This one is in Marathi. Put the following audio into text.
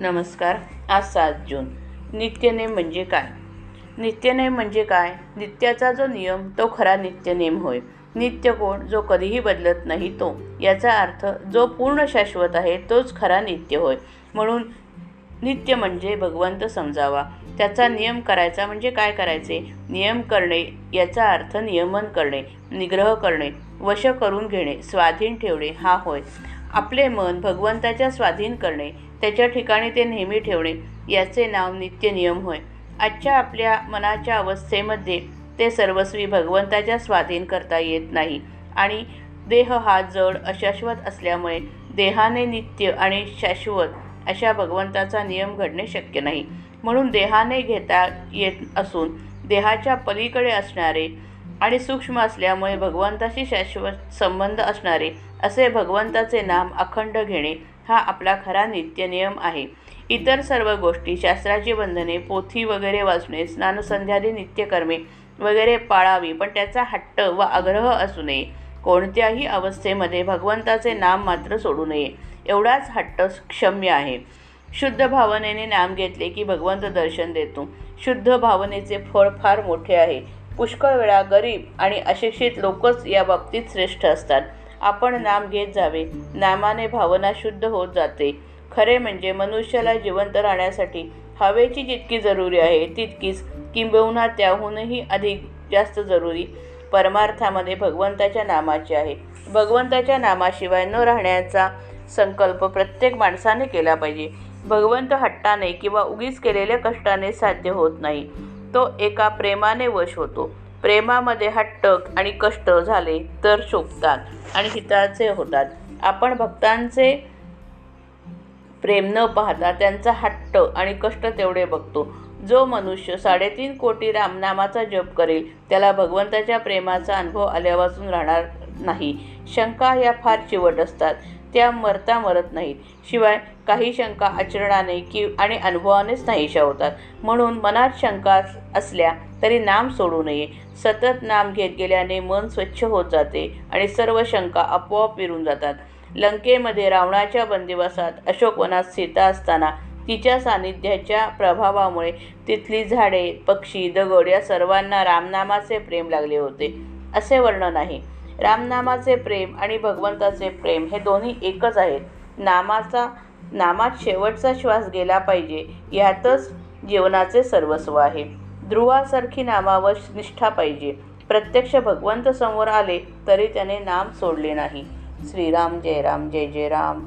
नमस्कार आज सात जून. नित्यनेम म्हणजे काय? नित्यनेम म्हणजे काय? नित्याचा जो नियम तो खरा नित्यनेम होय. नित्य कोण? जो कधीही बदलत नाही तो. याचा अर्थ जो पूर्ण शाश्वत आहे तोच खरा नित्य होय. म्हणून नित्य म्हणजे भगवंत समजावा. त्याचा नियम करायचा म्हणजे काय करायचे? नियम करणे याचा अर्थ नियमन करणे निग्रह करणे वश करून घेणे स्वाधीन ठेवणे हा होय. आपले मन भगवंताच्या स्वाधीन करणे त्याच्या ठिकाणी ते नेहमी ठेवणे याचे नाव नित्य नियम होय. आजच्या आपल्या मनाच्या अवस्थेमध्ये ते सर्वस्वी भगवंताच्या स्वाधीन करता येत नाही. आणि देह हा जड अशाश्वत असल्यामुळे देहाने नित्य आणि शाश्वत अशा भगवंताचा नियम घडणे शक्य नाही. म्हणून देहाने घेता येत असून देहाच्या पलीकडे असणारे आणि सूक्ष्म असल्यामुळे भगवंताशी शाश्वत संबंध असणारे असे भगवंताचे नाम अखंड घेणे हा आपला खरा नित्यनियम आहे. इतर सर्व गोष्टी शास्त्राची बंधने पोथी वगैरे वाचणे स्नानसंध्यादी नित्यकर्मे वगैरे पाळावी पण त्याचा हट्ट व आग्रह असू नये. कोणत्याही अवस्थेमध्ये भगवंताचे नाम मात्र सोडू नये. एवढाच हट्ट क्षम्य आहे. शुद्ध भावनेने नाम घेतले की भगवंत दर्शन देतो. शुद्ध भावनेचे फळ फार मोठे आहे. पुष्कळ वेळा गरीब आणि अशिक्षित लोकच या बाबतीत श्रेष्ठ असतात. आपण नाम घेत जावे. नामाने भावना शुद्ध होत जाते. खरे म्हणजे मनुष्याला जिवंत राहण्यासाठी हवेची जितकी जरुरी आहे तितकीच किंबहुना त्याहूनही अधिक जास्त जरुरी परमार्थामध्ये भगवंताच्या नामाची आहे. भगवंताच्या नामाशिवाय न राहण्याचा संकल्प प्रत्येक माणसाने केला पाहिजे. भगवंत हट्टाने किंवा उगीच केलेल्या कष्टाने साध्य होत नाही. तो एका प्रेमाने वश होतो. प्रेमामध्ये हट्ट आणि कष्ट झाले तर शोभतात आणि हिताचे होतात. आपण भक्तांचे प्रेम न पाहता त्यांचा हट्ट आणि कष्ट तेवढे बघतो. जो मनुष्य साडेतीन कोटी रामनामाचा जप करेल त्याला भगवंताच्या प्रेमाचा अनुभव आल्यापासून राहणार नाही. शंका या फार चिवट असतात. त्या मरता मरत नाहीत. शिवाय काही शंका आचरणाने कि आणि अनुभवानेच नाहीशा होतात. म्हणून मनात शंका असल्या तरी नाम सोडू नये. सतत नाम घेत गेल्याने मन स्वच्छ होत जाते आणि सर्व शंका आपोआप विरून जातात. लंकेमध्ये रावणाच्या बंदिवासात अशोकवनात सीता असताना तिच्या सान्निध्याच्या प्रभावामुळे तिथली झाडे पक्षी दगड या सर्वांना रामनामाचे प्रेम लागले होते. असे वर्णन आहे. रामनामाचे प्रेम आणि भगवंताचे प्रेम हे दोन्ही एकच आहेत. नामाचा नामात शेवटचा श्वास गेला पाहिजे यातच जीवनाचे सर्वस्व आहे. ध्रुवासारखी नामावर निष्ठा पाहिजे. प्रत्यक्ष भगवंत समोर आले तरी त्याने नाम सोडले नाही. श्रीराम जय राम जय जय राम.